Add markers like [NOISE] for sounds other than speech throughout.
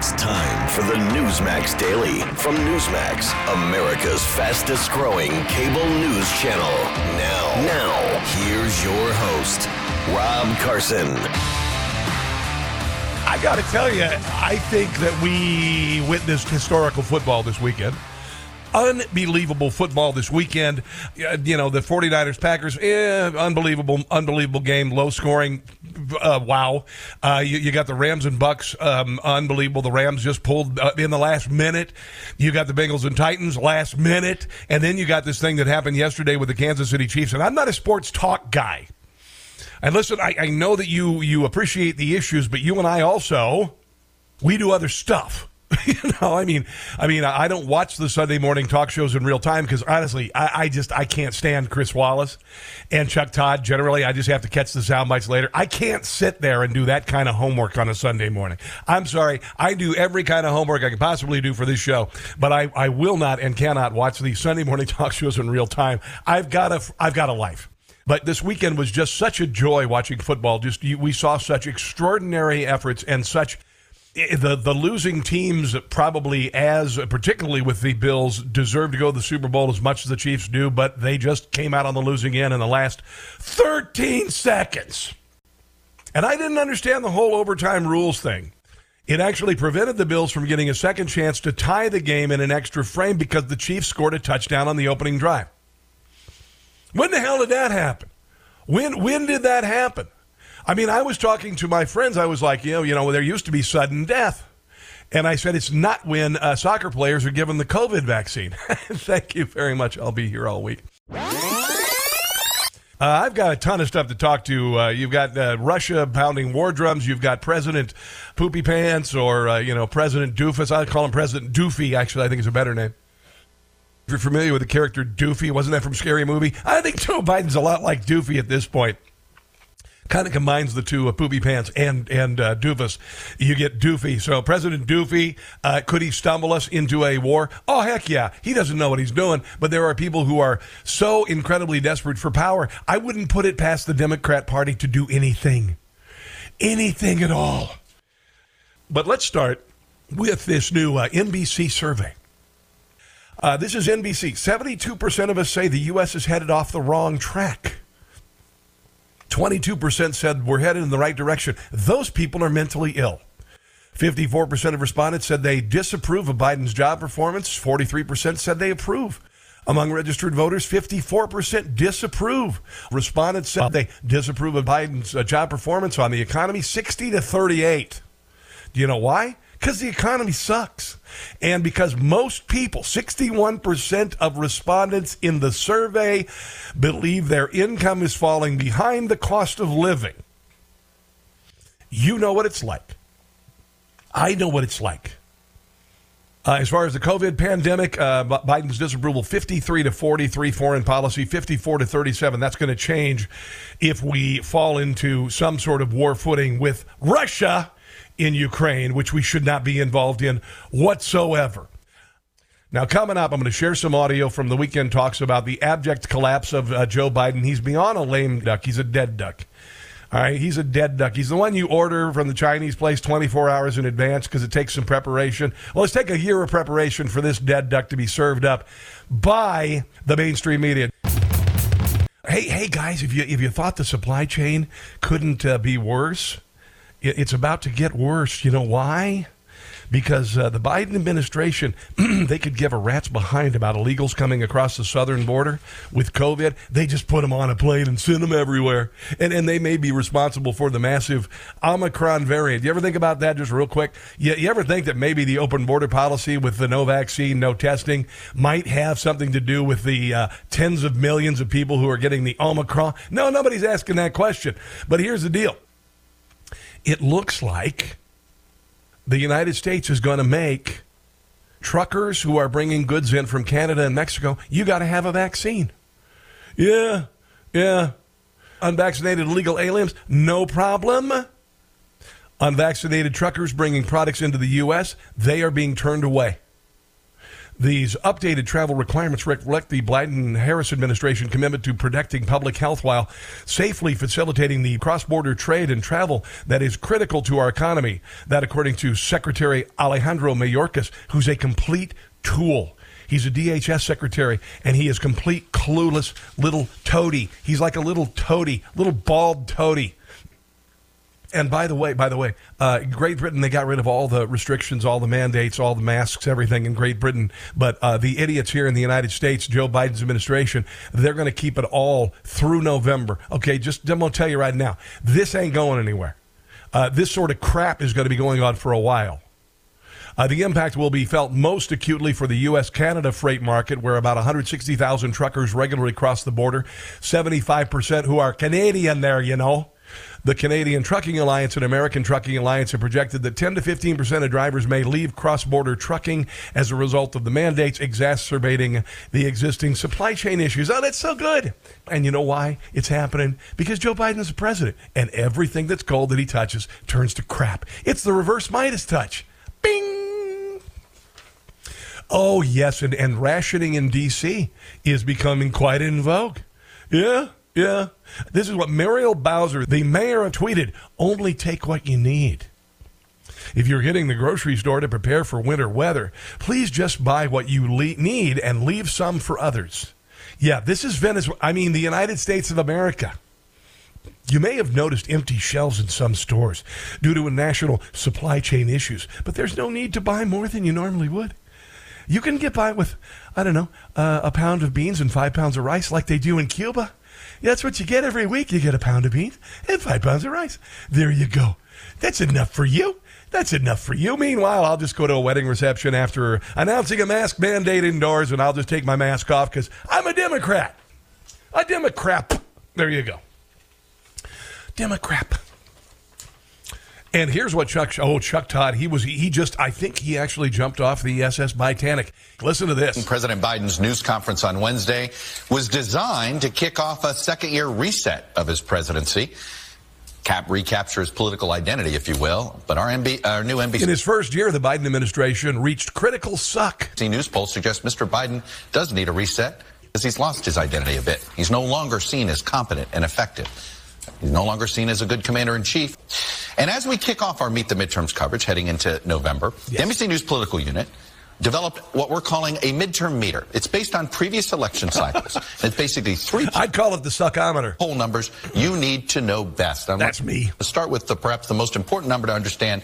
It's time for the Newsmax Daily from Newsmax, America's fastest growing cable news channel. Now, now, here's your host, Rob Carson. I got to tell you, I think that we witnessed historical football this weekend. Unbelievable football this weekend. Uh, You know, the 49ers Packers, eh, unbelievable, unbelievable game, low scoring. Uh, wow. Uh, you, you got the Rams and Bucks, um, unbelievable. The Rams just pulled uh, in the last minute. You got the Bengals and Titans last minute. And then you got this thing that happened yesterday with the Kansas City Chiefs. And I'm not a sports talk guy. And listen, I, I know that you you appreciate the issues, but you and I also we do other stuff. [LAUGHS] you know, I mean, I mean, I don't watch the Sunday morning talk shows in real time because honestly, I, I just I can't stand Chris Wallace and Chuck Todd. Generally, I just have to catch the sound bites later. I can't sit there and do that kind of homework on a Sunday morning. I'm sorry, I do every kind of homework I can possibly do for this show, but I, I will not and cannot watch the Sunday morning [LAUGHS] talk shows in real time. I've got a I've got a life. But this weekend was just such a joy watching football. Just we saw such extraordinary efforts and such the the losing teams probably as particularly with the Bills deserve to go to the Super Bowl as much as the Chiefs do, but they just came out on the losing end in the last 13 seconds. And I didn't understand the whole overtime rules thing. It actually prevented the Bills from getting a second chance to tie the game in an extra frame because the Chiefs scored a touchdown on the opening drive. When the hell did that happen? When when did that happen? I mean, I was talking to my friends. I was like, you know, you know, there used to be sudden death, and I said it's not when uh, soccer players are given the COVID vaccine. [LAUGHS] Thank you very much. I'll be here all week. Uh, I've got a ton of stuff to talk to. Uh, you've got uh, Russia pounding war drums. You've got President Poopy Pants, or uh, you know, President Doofus. I call him President Doofy. Actually, I think is a better name. If you're familiar with the character Doofy, wasn't that from Scary Movie? I think Joe Biden's a lot like Doofy at this point. Kind of combines the two, uh, Poopy Pants and and uh, Doofus. You get Doofy. So President Doofy, uh, could he stumble us into a war? Oh heck yeah! He doesn't know what he's doing. But there are people who are so incredibly desperate for power. I wouldn't put it past the Democrat Party to do anything, anything at all. But let's start with this new uh, NBC survey. Uh, this is NBC. 72% of us say the U.S. is headed off the wrong track. 22% said we're headed in the right direction. Those people are mentally ill. 54% of respondents said they disapprove of Biden's job performance. 43% said they approve. Among registered voters, 54% disapprove. Respondents said they disapprove of Biden's uh, job performance on the economy, 60 to 38. Do you know why? Because the economy sucks. And because most people, 61% of respondents in the survey, believe their income is falling behind the cost of living. You know what it's like. I know what it's like. Uh, as far as the COVID pandemic, uh, Biden's disapproval 53 to 43, foreign policy 54 to 37. That's going to change if we fall into some sort of war footing with Russia in Ukraine, which we should not be involved in whatsoever. Now, coming up, I'm going to share some audio from the weekend talks about the abject collapse of uh, Joe Biden. He's beyond a lame duck, he's a dead duck. All right, he's a dead duck. He's the one you order from the Chinese place 24 hours in advance because it takes some preparation. Well, let's take a year of preparation for this dead duck to be served up by the mainstream media. Hey, hey, guys! If you if you thought the supply chain couldn't uh, be worse, it's about to get worse. You know why? Because uh, the Biden administration, [CLEARS THROAT] they could give a rat's behind about illegals coming across the southern border with COVID. They just put them on a plane and send them everywhere. And, and they may be responsible for the massive Omicron variant. You ever think about that just real quick? You, you ever think that maybe the open border policy with the no vaccine, no testing might have something to do with the uh, tens of millions of people who are getting the Omicron? No, nobody's asking that question. But here's the deal it looks like the United States is going to make truckers who are bringing goods in from Canada and Mexico, you got to have a vaccine. Yeah, yeah. Unvaccinated illegal aliens, no problem. Unvaccinated truckers bringing products into the U.S., they are being turned away. These updated travel requirements reflect the Biden Harris administration commitment to protecting public health while safely facilitating the cross border trade and travel that is critical to our economy. That, according to Secretary Alejandro Mayorkas, who's a complete tool. He's a DHS secretary, and he is complete clueless little toady. He's like a little toady, little bald toady. And by the way, by the way, uh, Great Britain they got rid of all the restrictions, all the mandates, all the masks, everything in Great Britain. But uh, the idiots here in the United States, Joe Biden's administration, they're going to keep it all through November. Okay, just I'm going to tell you right now, this ain't going anywhere. Uh, this sort of crap is going to be going on for a while. Uh, the impact will be felt most acutely for the U.S. Canada freight market, where about 160,000 truckers regularly cross the border, 75% who are Canadian there, you know. The Canadian Trucking Alliance and American Trucking Alliance have projected that 10 to 15 percent of drivers may leave cross border trucking as a result of the mandates exacerbating the existing supply chain issues. Oh, that's so good. And you know why it's happening? Because Joe Biden is the president, and everything that's gold that he touches turns to crap. It's the reverse Midas touch. Bing! Oh, yes, and, and rationing in D.C. is becoming quite in vogue. Yeah, yeah. This is what Muriel Bowser, the mayor, tweeted only take what you need. If you're hitting the grocery store to prepare for winter weather, please just buy what you le- need and leave some for others. Yeah, this is Venezuela. I mean, the United States of America. You may have noticed empty shelves in some stores due to national supply chain issues, but there's no need to buy more than you normally would. You can get by with, I don't know, uh, a pound of beans and five pounds of rice like they do in Cuba. That's what you get every week. You get a pound of beans and five pounds of rice. There you go. That's enough for you. That's enough for you. Meanwhile, I'll just go to a wedding reception after announcing a mask mandate indoors, and I'll just take my mask off because I'm a Democrat. A Democrat. There you go. Democrat. And here's what Chuck, oh, Chuck Todd, he was, he just, I think he actually jumped off the SS Titanic. Listen to this. President Biden's news conference on Wednesday was designed to kick off a second year reset of his presidency. Cap recapture his political identity, if you will. But our, MB, our new NBC In his first year, the Biden administration reached critical suck. news poll suggests Mr. Biden does need a reset because he's lost his identity a bit. He's no longer seen as competent and effective. He's no longer seen as a good commander in chief. And as we kick off our Meet the Midterms coverage heading into November, Yes. the NBC News political unit developed what we're calling a midterm meter. It's based on previous election [LAUGHS] cycles. it's basically three I'd call it the suckometer. poll numbers you need to know best. I'm That's me. Let's start with the perhaps the most important number to understand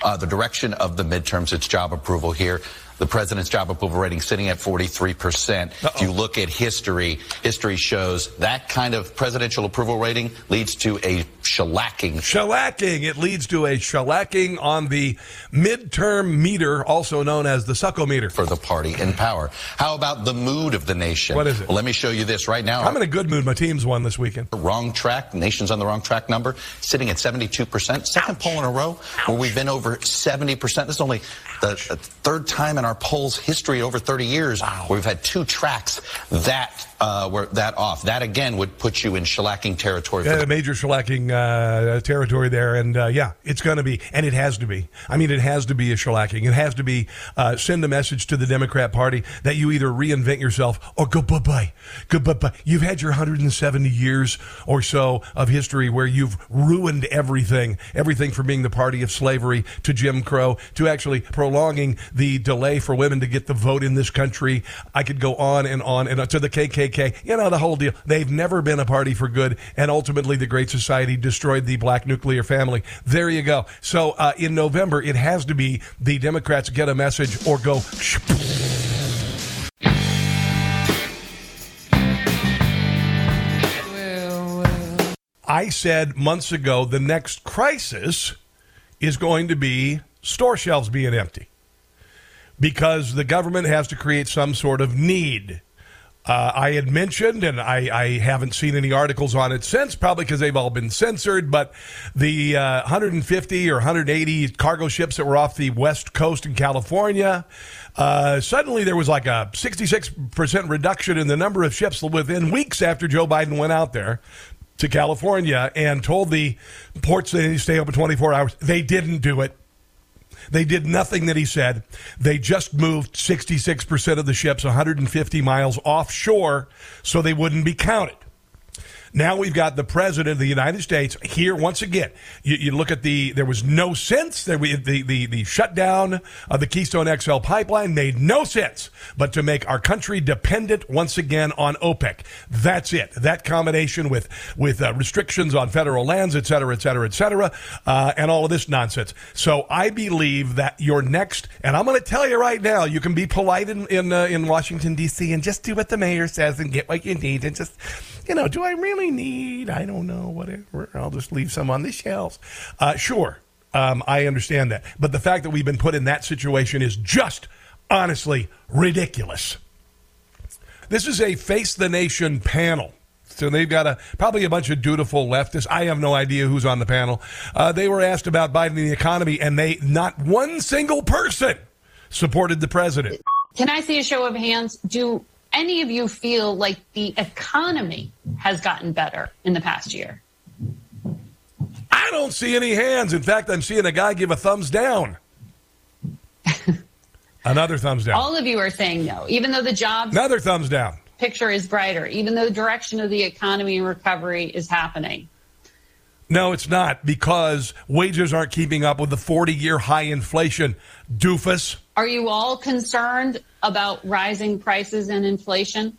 uh, the direction of the midterms. It's job approval here. The president's job approval rating sitting at 43%. If you look at history, history shows that kind of presidential approval rating leads to a shellacking Shellacking. It leads to a shellacking on the midterm meter, also known as the suckometer. for the party in power. How about the mood of the nation? What is it? Well, let me show you this right now. I'm in a good mood. My team's won this weekend. wrong track. Nation's on the wrong track number, sitting at 72%. Second poll in a row where we've been over 70%. This is only the uh, third time in our polls history over 30 years where we've had two tracks that uh, were that off. That again would put you in shellacking territory. Yeah, a major shellacking uh, territory there, and uh, yeah, it's going to be, and it has to be. I mean, it has to be a shellacking. It has to be uh, send a message to the Democrat Party that you either reinvent yourself or go bye bye, go bye bye. You've had your 170 years or so of history where you've ruined everything, everything from being the party of slavery to Jim Crow to actually prolonging the delay for women to get the vote in this country. I could go on and on and on to the KKK. You know the whole deal. They've never been a party for good, and ultimately the Great Society destroyed the black nuclear family. There you go. So uh, in November, it has to be the Democrats get a message or go. I said months ago the next crisis is going to be store shelves being empty because the government has to create some sort of need. Uh, I had mentioned, and I, I haven't seen any articles on it since, probably because they've all been censored. But the uh, 150 or 180 cargo ships that were off the west coast in California, uh, suddenly there was like a 66% reduction in the number of ships within weeks after Joe Biden went out there to California and told the ports they stay open 24 hours. They didn't do it. They did nothing that he said. They just moved 66% of the ships 150 miles offshore so they wouldn't be counted. Now we've got the president of the United States here once again. You, you look at the there was no sense there we, the the the shutdown of the Keystone XL pipeline made no sense, but to make our country dependent once again on OPEC. That's it. That combination with with uh, restrictions on federal lands, et cetera, et cetera, et cetera, uh, and all of this nonsense. So I believe that your next, and I'm going to tell you right now, you can be polite in in, uh, in Washington D.C. and just do what the mayor says and get what you need and just you know, do I really need? I don't know, whatever. I'll just leave some on the shelves. Uh, sure, um, I understand that. But the fact that we've been put in that situation is just honestly ridiculous. This is a Face the Nation panel. So they've got a probably a bunch of dutiful leftists. I have no idea who's on the panel. Uh, they were asked about Biden and the economy, and they not one single person supported the president. Can I see a show of hands? Do any of you feel like the economy has gotten better in the past year? I don't see any hands. In fact, I'm seeing a guy give a thumbs down. [LAUGHS] Another thumbs down. All of you are saying no, even though the jobs Another thumbs down. picture is brighter, even though the direction of the economy and recovery is happening. No, it's not because wages aren't keeping up with the 40 year high inflation. Doofus. Are you all concerned about rising prices and inflation?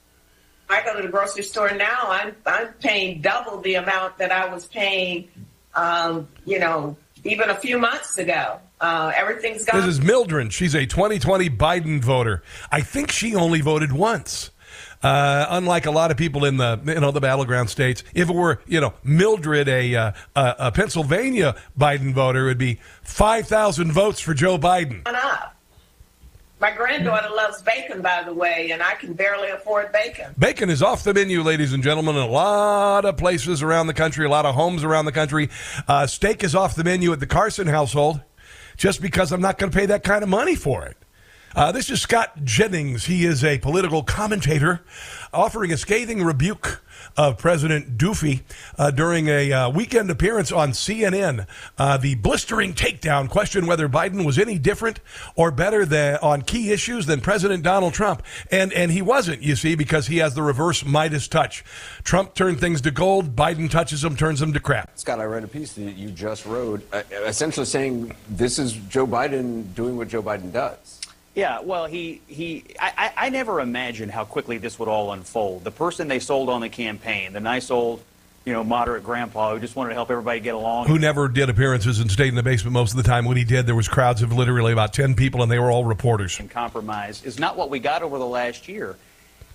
I go to the grocery store now. I'm I'm paying double the amount that I was paying, um, you know, even a few months ago. Uh, everything's gone. This is Mildred. She's a 2020 Biden voter. I think she only voted once. Uh, unlike a lot of people in the you know the battleground states, if it were you know Mildred, a uh, a, a Pennsylvania Biden voter, it would be five thousand votes for Joe Biden. My granddaughter loves bacon, by the way, and I can barely afford bacon. Bacon is off the menu, ladies and gentlemen, in a lot of places around the country, a lot of homes around the country. Uh, steak is off the menu at the Carson household just because I'm not going to pay that kind of money for it. Uh, this is Scott Jennings. He is a political commentator offering a scathing rebuke of President Doofy uh, during a uh, weekend appearance on CNN. Uh, the blistering takedown questioned whether Biden was any different or better than, on key issues than President Donald Trump. And, and he wasn't, you see, because he has the reverse Midas touch. Trump turned things to gold, Biden touches them, turns them to crap. Scott, I read a piece that you just wrote, uh, essentially saying this is Joe Biden doing what Joe Biden does. Yeah, well, he he. I, I never imagined how quickly this would all unfold. The person they sold on the campaign, the nice old, you know, moderate grandpa who just wanted to help everybody get along. Who never did appearances and stayed in the basement most of the time. When he did, there was crowds of literally about ten people, and they were all reporters. And compromise is not what we got over the last year.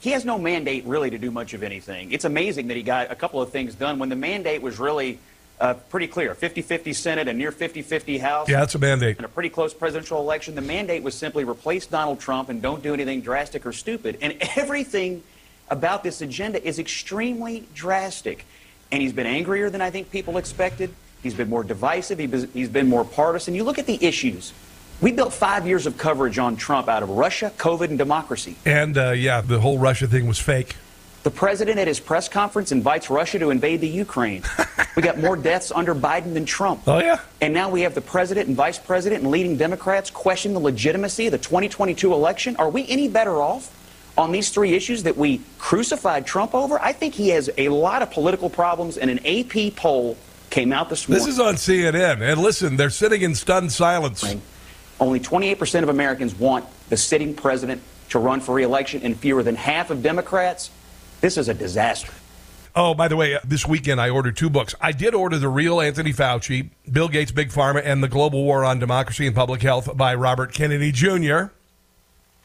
He has no mandate really to do much of anything. It's amazing that he got a couple of things done when the mandate was really uh, pretty clear 50 50 Senate, a near 50 50 House. Yeah, that's a mandate. And a pretty close presidential election. The mandate was simply replace Donald Trump and don't do anything drastic or stupid. And [LAUGHS] everything about this agenda is extremely drastic. And he's been angrier than I think people expected. He's been more divisive. He's been more partisan. You look at the issues. We built five years of coverage on Trump out of Russia, COVID, and democracy. And uh, yeah, the whole Russia thing was fake. The president at his press conference invites Russia to invade the Ukraine. we got more deaths under Biden than Trump. Oh, yeah. And now we have the president and vice president and leading Democrats question the legitimacy of the 2022 election. Are we any better off on these three issues that we crucified Trump over? I think he has a lot of political problems, and an AP poll came out this morning. This is on CNN. And listen, they're sitting in stunned silence. Only 28% of Americans want the sitting president to run for reelection, and fewer than half of Democrats this is a disaster. Oh, by the way, uh, this weekend I ordered two books. I did order The Real Anthony Fauci, Bill Gates, Big Pharma, and The Global War on Democracy and Public Health by Robert Kennedy Jr.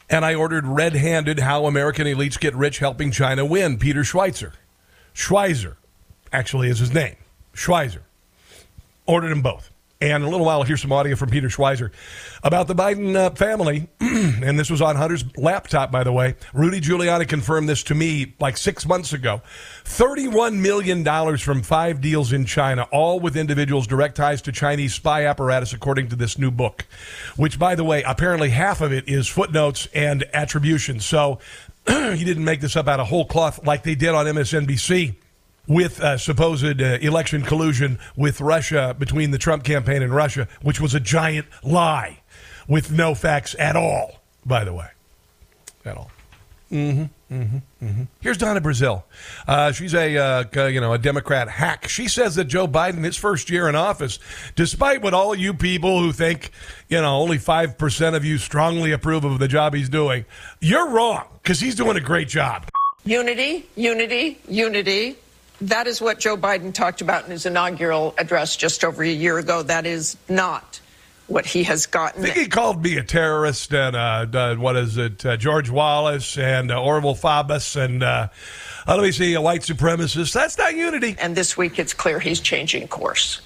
And I ordered Red Handed How American Elites Get Rich Helping China Win, Peter Schweizer. Schweizer, actually, is his name. Schweizer. Ordered them both. And in a little while, I'll hear some audio from Peter Schweizer about the Biden uh, family. [CLEARS THROAT] and this was on Hunter's laptop, by the way. Rudy Giuliani confirmed this to me like six months ago. $31 million from five deals in China, all with individuals direct ties to Chinese spy apparatus, according to this new book, which, by the way, apparently half of it is footnotes and attribution. So [CLEARS THROAT] he didn't make this up out of whole cloth like they did on MSNBC with uh, supposed uh, election collusion with Russia between the Trump campaign and Russia, which was a giant lie. with no facts at all, by the way. At all. Mm-hmm. Mm-hmm. Mm-hmm. Here's Donna Brazile. Uh, she's a uh, you know a Democrat hack. She says that Joe Biden, his first year in office, despite what all you people who think you know only five percent of you strongly approve of the job he's doing, you're wrong because he's doing a great job. Unity, unity, unity. That is what Joe Biden talked about in his inaugural address just over a year ago. That is not what he has gotten. I think he called me a terrorist and uh, uh, what is it, uh, George Wallace and uh, Orval Faubus and uh, let me see, a white supremacist. That's not unity. And this week it's clear he's changing course.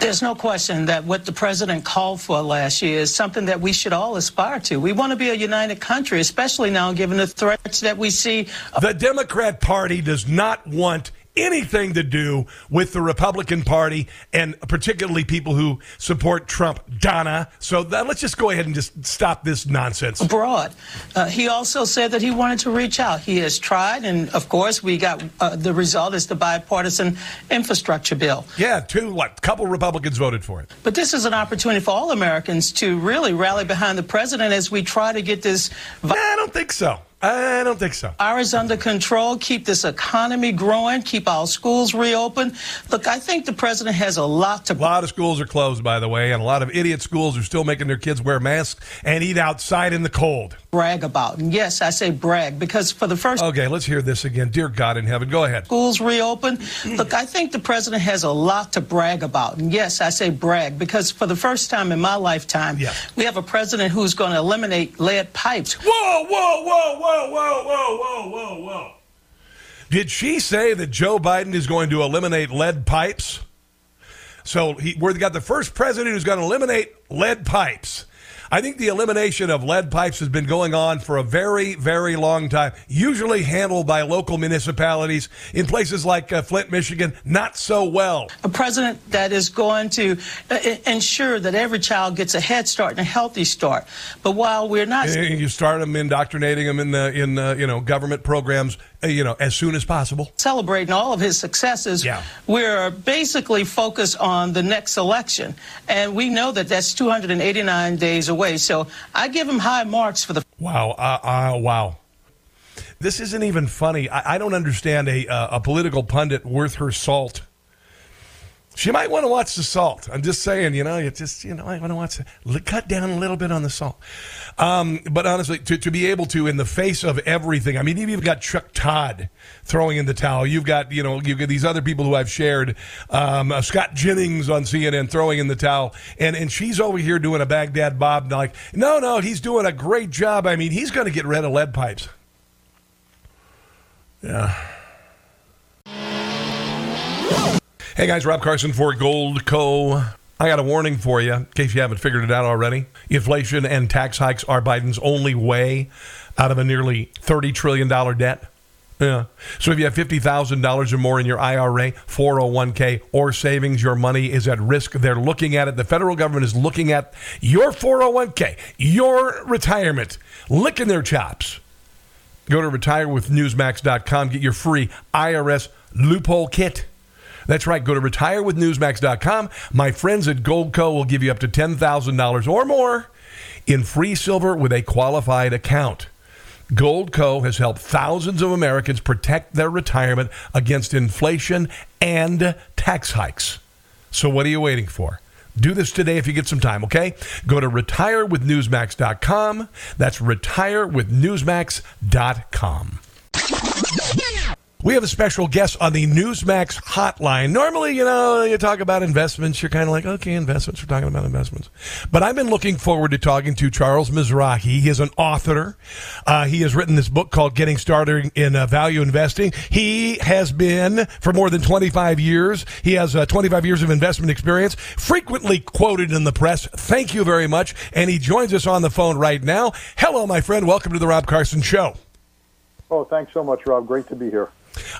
There's no question that what the president called for last year is something that we should all aspire to. We want to be a united country, especially now given the threats that we see. The Democrat Party does not want anything to do with the Republican Party and particularly people who support Trump, Donna. So that, let's just go ahead and just stop this nonsense. Abroad. Uh, he also said that he wanted to reach out. He has tried, and of course, we got uh, the result is the bipartisan infrastructure bill. Yeah, two, what? couple Republicans voted for it. But this is an opportunity for all Americans to really rally behind the president as we try to get this. I don't think so. I don't think so. Ours under control, keep this economy growing, keep our schools reopened. Look, I think the president has a lot to. A lot of schools are closed, by the way, and a lot of idiot schools are still making their kids wear masks and eat outside in the cold. Brag about. And yes, I say brag because for the first. Okay, let's hear this again. Dear God in heaven, go ahead. Schools reopened. Look, I think the president has a lot to brag about. And yes, I say brag because for the first time in my lifetime, Yeah. we have a president who's going to eliminate lead pipes. Whoa, whoa, whoa, whoa, whoa, whoa, whoa, whoa, whoa. Did she say that Joe Biden is going to eliminate lead pipes? So he, we've got the first president who's going to eliminate lead pipes. I think the elimination of lead pipes has been going on for a very, very long time, usually handled by local municipalities in places like uh, Flint, Michigan, not so well. A president that is going to uh, ensure that every child gets a head start and a healthy start. But while we're not. You start them indoctrinating them in the in uh, you know government programs, you know, as soon as possible. celebrating all of his successes, Yeah. we're basically focused on the next election. And we know that that's 289 days away. So I give him high marks for the Wow, uh, uh, wow. This isn't even funny. I, I don't understand a uh, a political pundit worth her salt. She might want to watch the salt. I'm just saying, you know, you just, you know, I want to watch it. Cut down a little bit on the salt. Um, but honestly, to, to be able to, in the face of everything, I mean, you've got Chuck Todd throwing in the towel. You've got, you know, you've got these other people who I've shared, um, uh, Scott Jennings on CNN throwing in the towel. And, and she's over here doing a Baghdad Bob, like, no, no, he's doing a great job. I mean, he's going to get rid of lead pipes. Yeah. Hey guys, Rob Carson for Goldco I got a warning for you in case you haven't figured it out already. Inflation and tax hikes are Biden's only way out of a nearly $30 trillion debt. Yeah. So if you have $50,000 or more in your IRA, 401k, or savings, your money is at risk. They're looking at it. The federal government is looking at your 401k, your retirement, licking their chops. Go to retirewithnewsmax.com, get your free IRS loophole kit. That's right. Go to retirewithnewsmax.com. My friends at Goldco will give you up to $10,000 or more in free silver with a qualified account. Goldco has helped thousands of Americans protect their retirement against inflation and tax hikes. So what are you waiting for? Do this today if you get some time, okay? Go to retirewithnewsmax.com. That's retirewithnewsmax.com. We have a special guest on the Newsmax hotline. Normally, you know, you talk about investments, you're kind of like, okay, investments, we're talking about investments. But I've been looking forward to talking to Charles Mizrahi. He is an author. Uh, he has written this book called Getting Started in uh, Value Investing. He has been for more than 25 years. He has uh, 25 years of investment experience, frequently quoted in the press. Thank you very much. And he joins us on the phone right now. Hello, my friend. Welcome to the Rob Carson Show. Oh, thanks so much, Rob. Great to be here.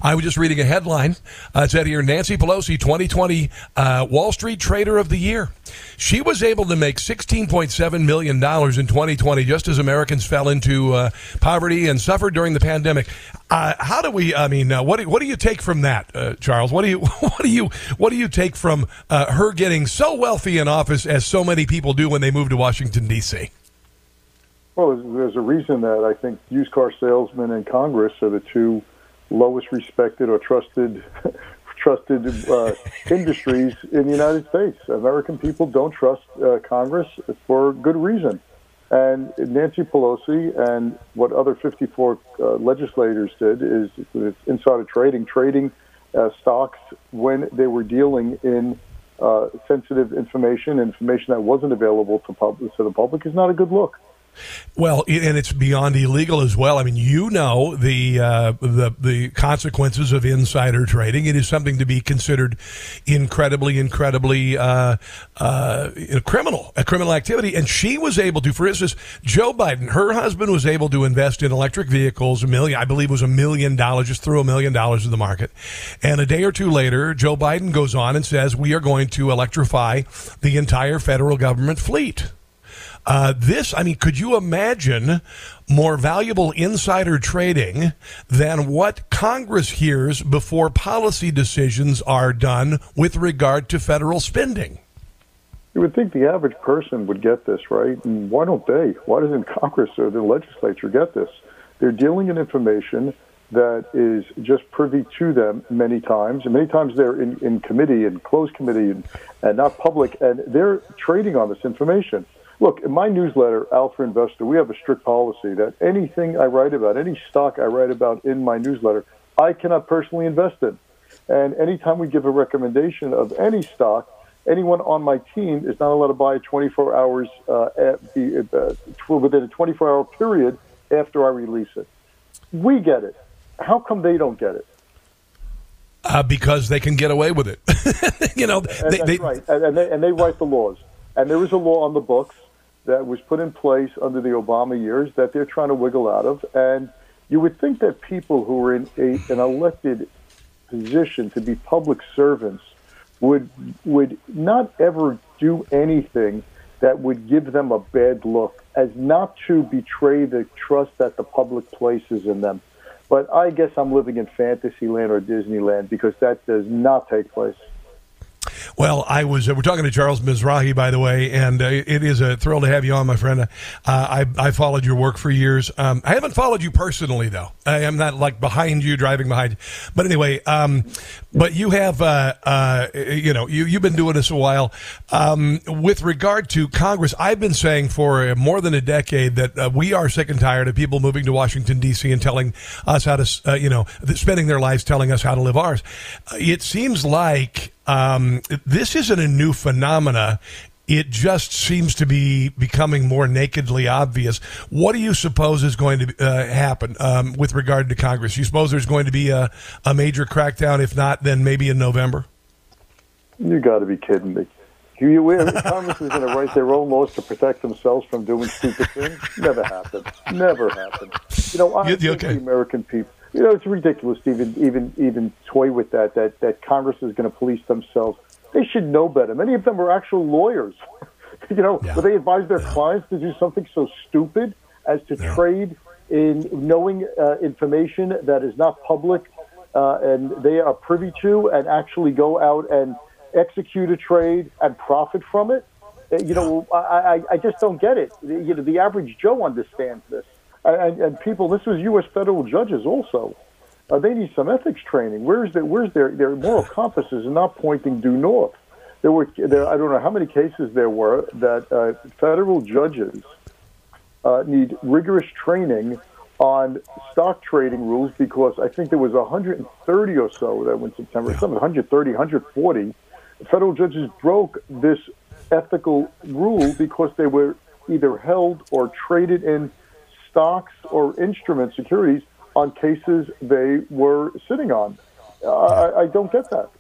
I was just reading a headline. Uh, it said here Nancy Pelosi, 2020 uh, Wall Street Trader of the Year. She was able to make $16.7 million in 2020 just as Americans fell into uh, poverty and suffered during the pandemic. Uh, how do we, I mean, uh, what, do, what do you take from that, uh, Charles? What do you, [LAUGHS] what do you, what do you take from her getting so wealthy in office as so many people do when they move to Washington, D.C.? Well, there's a reason that I think used car salesmen and Congress are the two lowest respected or trusted [LAUGHS] trusted uh, industries in the United States. American people don't trust uh, Congress for good reason. And Nancy Pelosi and what other 54 uh, legislators did is insider trading, trading uh, stocks when they were dealing in uh, sensitive information, information that wasn't available to, public, to the public, is not a good look. Well, and it's beyond illegal as well. I mean, you know the uh, the the consequences of insider trading. It is something to be considered incredibly, incredibly uh, uh, criminal, a criminal activity. And she was able to, for instance, Joe Biden, her husband was able to invest in electric vehicles, a million, I believe, it was a million dollars, just threw a million dollars in the market. And a day or two later, Joe Biden goes on and says, "We are going to electrify the entire federal government fleet." Uh, this, I mean, could you imagine more valuable insider trading than what Congress hears before policy decisions are done with regard to federal spending? You would think the average person would get this, right? And why don't they? Why doesn't Congress or the legislature get this? They're dealing in information that is just privy to them many times. And many times they're in, in committee and closed committee and, and not public, and they're trading on this information. Look, in my newsletter, Alpha Investor, we have a strict policy that anything I write about, any stock I write about in my newsletter, I cannot personally invest in. And anytime we give a recommendation of any stock, anyone on my team is not allowed to buy 24 hours uh, at the, uh, within a 24 hour period after I release it. We get it. How come they don't get it? Uh, because they can get away with it. [LAUGHS] you know, they, that's they, right, and, and, they, and they write the laws. And there is a law on the books that was put in place under the Obama years that they're trying to wiggle out of. And you would think that people who are in a, an elected position to be public servants would would not ever do anything that would give them a bad look, as not to betray the trust that the public places in them. But I guess I'm living in Fantasyland or Disneyland because that does not take place. Well, I was. Uh, we're talking to Charles Mizrahi, by the way, and uh, it is a thrill to have you on, my friend. Uh, I I followed your work for years. Um, I haven't followed you personally, though. I am not like behind you, driving behind you. But anyway, um, but you have, uh, uh, you know, you you've been doing this a while. Um, with regard to Congress, I've been saying for more than a decade that uh, we are sick and tired of people moving to Washington D.C. and telling us how to, you know, spending their lives telling us how to live ours. it seems like um, this isn't a new phenomena. It just seems to be becoming more nakedly obvious. What do you suppose is going to uh, happen um, with regard to Congress? You suppose there's going to be a, a major crackdown? If not, then maybe in November? You got to be kidding me. You, Congress is going to write their own laws to protect themselves from doing stupid things? Never happened. Never happened. You know, think okay. the American people you know, it's ridiculous to even even even toy with that. That that Congress is going to police themselves. They should know better. Many of them are actual lawyers. [LAUGHS] you know, yeah. they advise their yeah. clients to do something so stupid as to yeah. trade in knowing uh, information that is not public uh, and they are privy to, and actually go out and execute a trade and profit from it. Uh, you know, I, I, I just don't get it. You know, the average Joe understands this and, and people, this was U.S. federal judges also. Uh, they need some ethics training. Where's their Where's their their moral [LAUGHS] compasses and not pointing due north? There were there, I don't know how many cases there were that uh, federal judges uh, need rigorous training on stock trading rules because I think there was 130 or so that went September, some 130, 140 federal judges broke this ethical rule because they were either held or traded in stocks or instrument securities on cases they were sitting on. Uh, I, I, don't get that.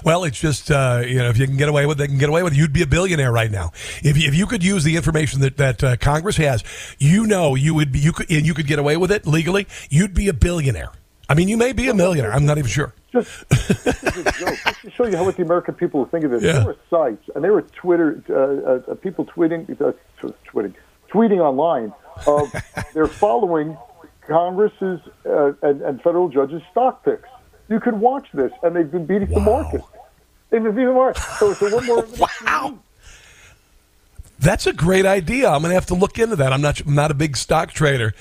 [LAUGHS] well, it's just uh, you know if you can get away with it, can get away with it. You'd be a billionaire right now if you, if you could use the information that that uh, Congress has. You know, you would be you could and you could get away with it legally. You'd be a billionaire. I mean, you may be a millionaire. I'm not even sure. Just, just, [LAUGHS] just to show you how what the American people think of this. Yeah. There were sites, and there were Twitter uh, uh, people tweeting, uh, tweeting, tweeting online of [LAUGHS] they're following Congress's uh, and, and, federal judges' stock picks. You could watch this, and they've been beating wow. the market. They've been beating the market. So, so what more? [LAUGHS] wow. That's a great idea. I'm going to have to look into that. I'm not I'm not a big stock trader.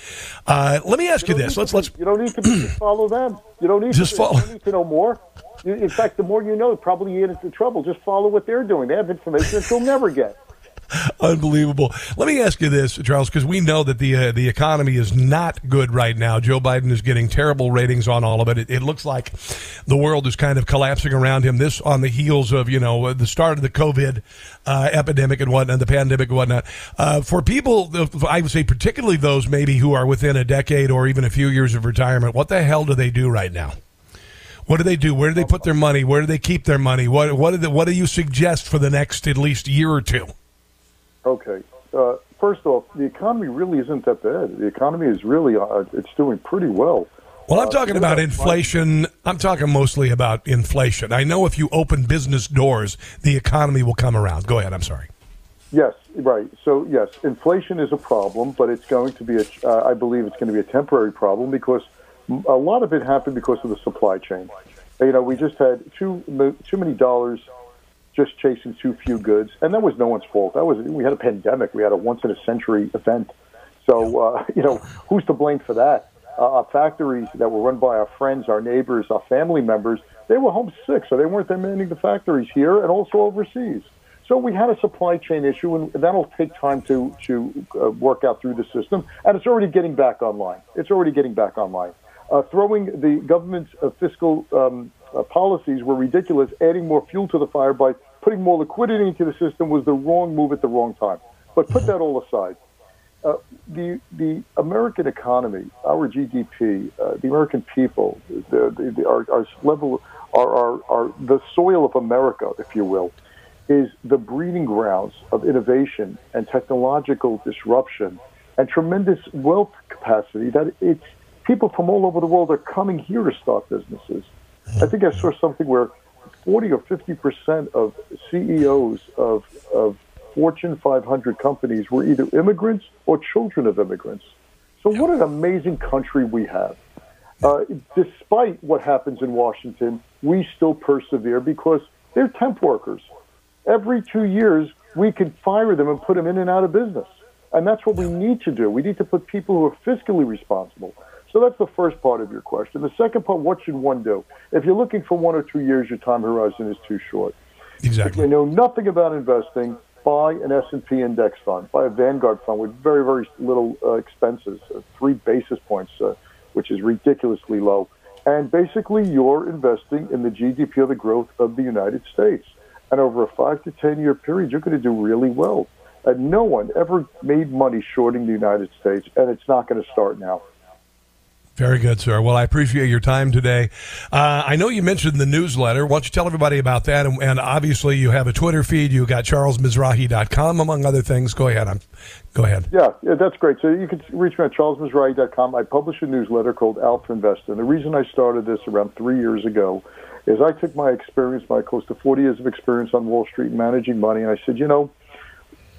Uh, let me ask you, you this. Let's let's. You don't need to follow them. You don't need just to, follow. You need to know more. In fact, the more you know, probably you get into trouble. Just follow what they're doing. They have information that you'll never get. [LAUGHS] Unbelievable. Let me ask you this, Charles, because we know that the uh, the economy is not good right now. Joe Biden is getting terrible ratings on all of it. it. It looks like the world is kind of collapsing around him. This on the heels of you know the start of the COVID uh, epidemic and whatnot, the pandemic and whatnot. Uh, for people, I would say particularly those maybe who are within a decade or even a few years of retirement, what the hell do they do right now? What do they do? Where do they put their money? Where do they keep their money? What what do, they, what do you suggest for the next at least year or two? Okay. Uh, first off, the economy really isn't that bad. The economy is really uh, it's doing pretty well. Well, I'm talking uh, about inflation. I'm talking mostly about inflation. I know if you open business doors, the economy will come around. Go ahead. I'm sorry. Yes, right. So yes, inflation is a problem, but it's going to be a. Uh, I believe it's going to be a temporary problem because a lot of it happened because of the supply chain. You know, we just had too too many dollars just chasing too few goods, and that was no one's fault. That was we had a pandemic, we had a once in a century event. So uh, [LAUGHS] you know, who's to blame for that? Uh, our factories that were run by our friends, our neighbors, our family members, they were homesick, so they weren't demanding the factories here and also overseas. So we had a supply chain issue, and that'll take time to to uh, work out through the system. And it's already getting back online. It's already getting back online. Uh, throwing the government's uh, fiscal um, uh, policies were ridiculous. Adding more fuel to the fire by putting more liquidity into the system was the wrong move at the wrong time. But put that all aside. Uh, the the American economy, our GDP, uh, the American people, the, the, the, our, our level, our, our, our the soil of America, if you will, is the breeding grounds of innovation and technological disruption and tremendous wealth capacity. That it's people from all over the world are coming here to start businesses. I think I saw something where 40 or 50 percent of CEOs of, of Fortune 500 companies were either immigrants or children of immigrants. So, what an amazing country we have. Uh, despite what happens in Washington, we still persevere because they're temp workers. Every two years, we can fire them and put them in and out of business. And that's what we need to do. We need to put people who are fiscally responsible. So that's the first part of your question. The second part, what should one do? If you're looking for one or two years, your time horizon is too short. Exactly. If you know nothing about investing, buy an S&P index fund, buy a Vanguard fund with very, very little uh, expenses, uh, three basis points, uh, which is ridiculously low. And basically, you're investing in the GDP or the growth of the United States. And over a five to 10 year period, you're going to do really well. And no one ever made money shorting the United States, and it's not going to start now. Very good, sir. Well, I appreciate your time today. Uh, I know you mentioned the newsletter. Why don't you tell everybody about that? And, and obviously, you have a Twitter feed. You got charlesmizrahi.com, among other things. Go ahead. I'm, go ahead. Yeah, yeah, that's great. So you can reach me at charlesmizrahi.com. I publish a newsletter called Alpha Investor. And the reason I started this around three years ago is I took my experience, my close to 40 years of experience on Wall Street managing money, and I said, you know,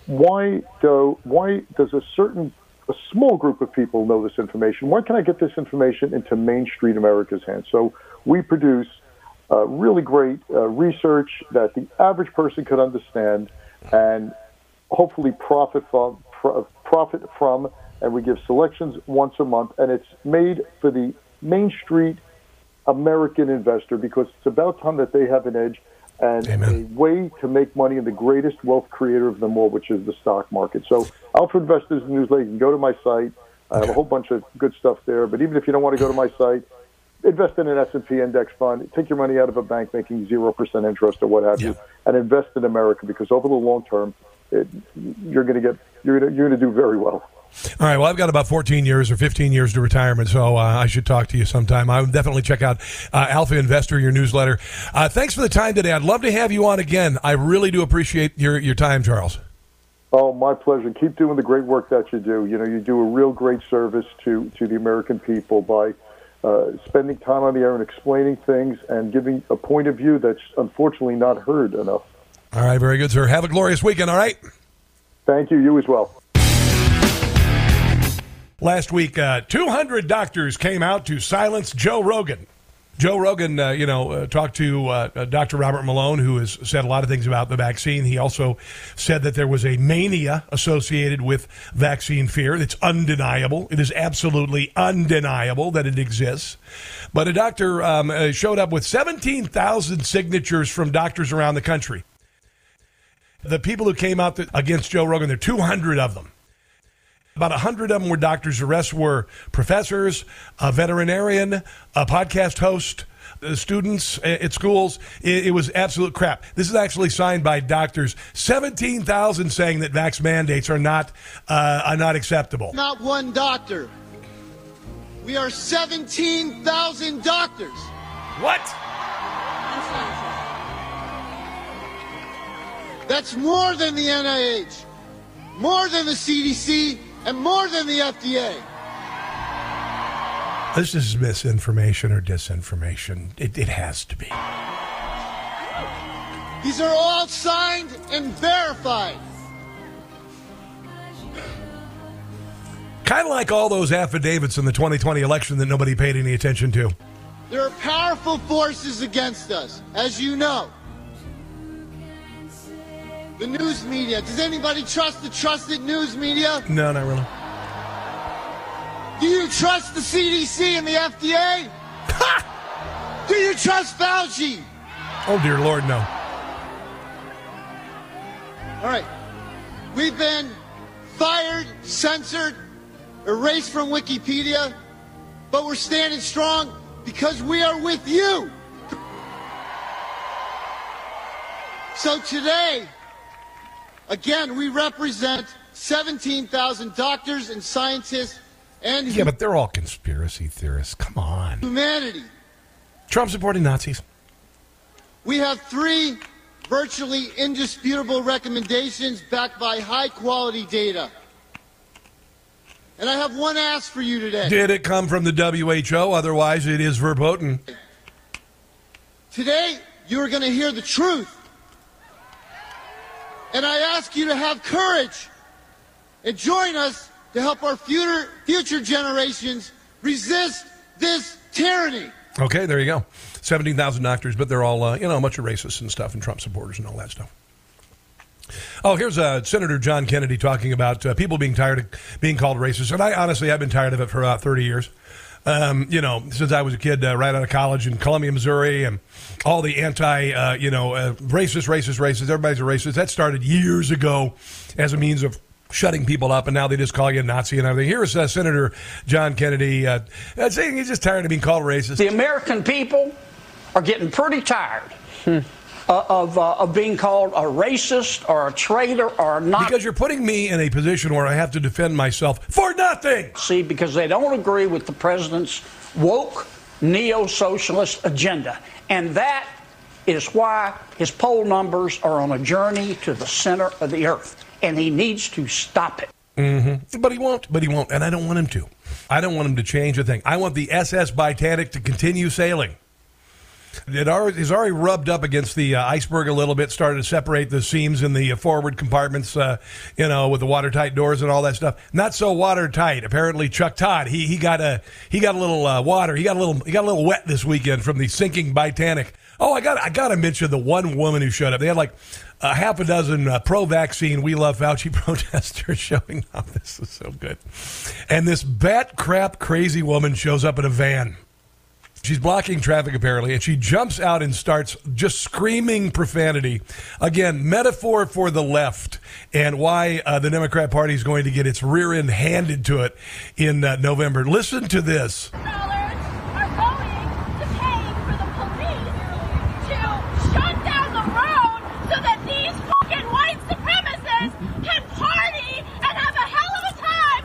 why do why does a certain a small group of people know this information. Why can I get this information into Main Street America's hands? So we produce uh, really great uh, research that the average person could understand and hopefully profit from, profit from. And we give selections once a month, and it's made for the Main Street American investor because it's about time that they have an edge and Amen. a way to make money in the greatest wealth creator of them all, which is the stock market. So, Alpha Investors Newsletter, you can go to my site. I have a whole bunch of good stuff there. But even if you don't want to go to my site, invest in an S&P index fund. Take your money out of a bank making 0% interest or what have yeah. you, and invest in America because over the long term, it, you're going to get you're going to, you're going to do very well. All right. Well, I've got about 14 years or 15 years to retirement, so uh, I should talk to you sometime. I would definitely check out uh, Alpha Investor, your newsletter. Uh, thanks for the time today. I'd love to have you on again. I really do appreciate your, your time, Charles. Oh, my pleasure. Keep doing the great work that you do. You know, you do a real great service to, to the American people by uh, spending time on the air and explaining things and giving a point of view that's unfortunately not heard enough. All right, very good, sir. Have a glorious weekend, all right? Thank you. You as well. Last week, uh, 200 doctors came out to silence Joe Rogan. Joe Rogan, uh, you know, uh, talked to uh, uh Dr. Robert Malone, who has said a lot of things about the vaccine. He also said that there was a mania associated with vaccine fear. It's undeniable. It is absolutely undeniable that it exists. But a doctor um, uh, showed up with 17,000 signatures from doctors around the country. The people who came out against Joe Rogan, there are 200 of them. About 100 of them were doctors. The rest were professors, a veterinarian, a podcast host, uh, students at schools. It, it, was absolute crap. This is actually signed by doctors. 17,000 saying that vax mandates are not, uh, are not acceptable. Not one doctor. We are 17,000 doctors. What? That's more than the NIH, more than the CDC, and more than the FDA. This is misinformation or disinformation. It, it has to be. These are all signed and verified. Kind of like all those affidavits in the 2020 election that nobody paid any attention to. There are powerful forces against us, as you know. The news media. Does anybody trust the trusted news media? No, not really. Do you trust the CDC and the FDA? Do you trust Fauci? Oh, dear Lord, no. All right. We've been fired, censored, erased from Wikipedia, but we're standing strong because we are with you. So today, Again, we represent 17,000 doctors and scientists and yeah, but they're all conspiracy theorists. Come on, humanity. Trump supporting Nazis. We have three virtually indisputable recommendations backed by high quality data. And I have one ask for you today. Did it come from the WHO? Otherwise, it is verboten. Today, you're going to hear the truth. And I ask you to have courage and join us to help our future, future generations resist this tyranny. Okay, there you go. 17,000 doctors, but they're all, uh, you know, a bunch of racists and stuff and Trump supporters and all that stuff. Oh, here's uh, Senator John Kennedy talking about uh, people being tired of being called racist. And I honestly, I've been tired of it for about 30 years um, you know, since I was a kid, uh, right out of college in Columbia, Missouri, and all the anti, uh, you know, uh, racist, racist, racist. Everybody's a racist. That started years ago as a means of shutting people up, and now they just call you a Nazi and everything. Here's uh, Senator John Kennedy uh, saying he's just tired of being called racist. The American people are getting pretty tired. Hmm uh, of, uh, of being called a racist or a traitor or not. Because you're putting me in a position where I have to defend myself for nothing. See, because they don't agree with the president's woke neo socialist agenda. And that is why his poll numbers are on a journey to the center of the earth. And he needs to stop it. Mm-hmm. But he won't. But he won't. And I don't want him to. I don't want him to change a thing. I want the SS Titanic to continue sailing. It already, already rubbed up against the uh, iceberg a little bit, started to separate the seams in the uh, forward compartments, uh, you know, with the watertight doors and all that stuff. Not so watertight. Apparently, Chuck Todd he he got a he got a little uh, water. He got a little he got a little wet this weekend from the sinking Titanic. Oh, I got I got to mention the one woman who showed up. They had like a half a dozen uh, pro-vaccine, we love Fauci [LAUGHS] protesters showing up. This is so good. And this bat crap crazy woman shows up in a van She's blocking traffic apparently, and she jumps out and starts just screaming profanity. Again, metaphor for the left and why uh, the Democrat Party is going to get its rear end handed to it in uh, November. Listen to this.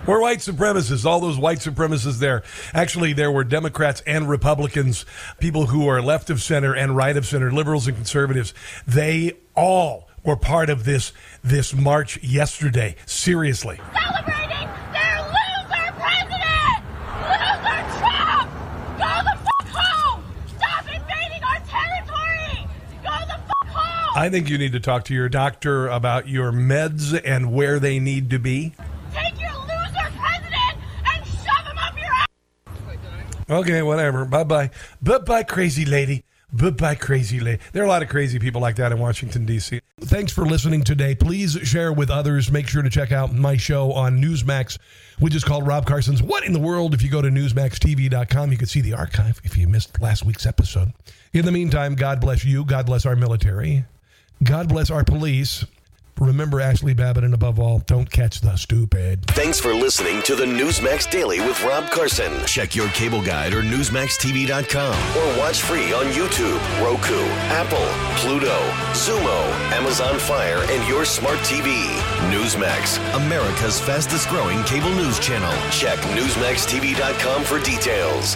We're white supremacists, all those white supremacists there. Actually, there were Democrats and Republicans, people who are left of center and right of center, liberals and conservatives. They all were part of this this march yesterday. Seriously. Celebrating their loser president! Loser Trump! Go the home! Stop invading our territory! Go the home! I think you need to talk to your doctor about your meds and where they need to be. Okay, whatever. Bye bye. Bye bye, crazy lady. Bye bye, crazy lady. There are a lot of crazy people like that in Washington, D.C. Thanks for listening today. Please share with others. Make sure to check out my show on Newsmax, which is called Rob Carson's What in the World. If you go to NewsmaxTV.com, you can see the archive if you missed last week's episode. In the meantime, God bless you. God bless our military. God bless our police. Remember Ashli Babbitt, and above all, don't catch the stupid. Thanks for listening to the Newsmax Daily with Rob Carson. Check your cable guide or NewsmaxTV.com or watch free on YouTube, Roku, Apple, Pluto, Xumo, Amazon Fire, and your smart TV. Newsmax, America's fastest growing cable news channel. Check NewsmaxTV.com for details.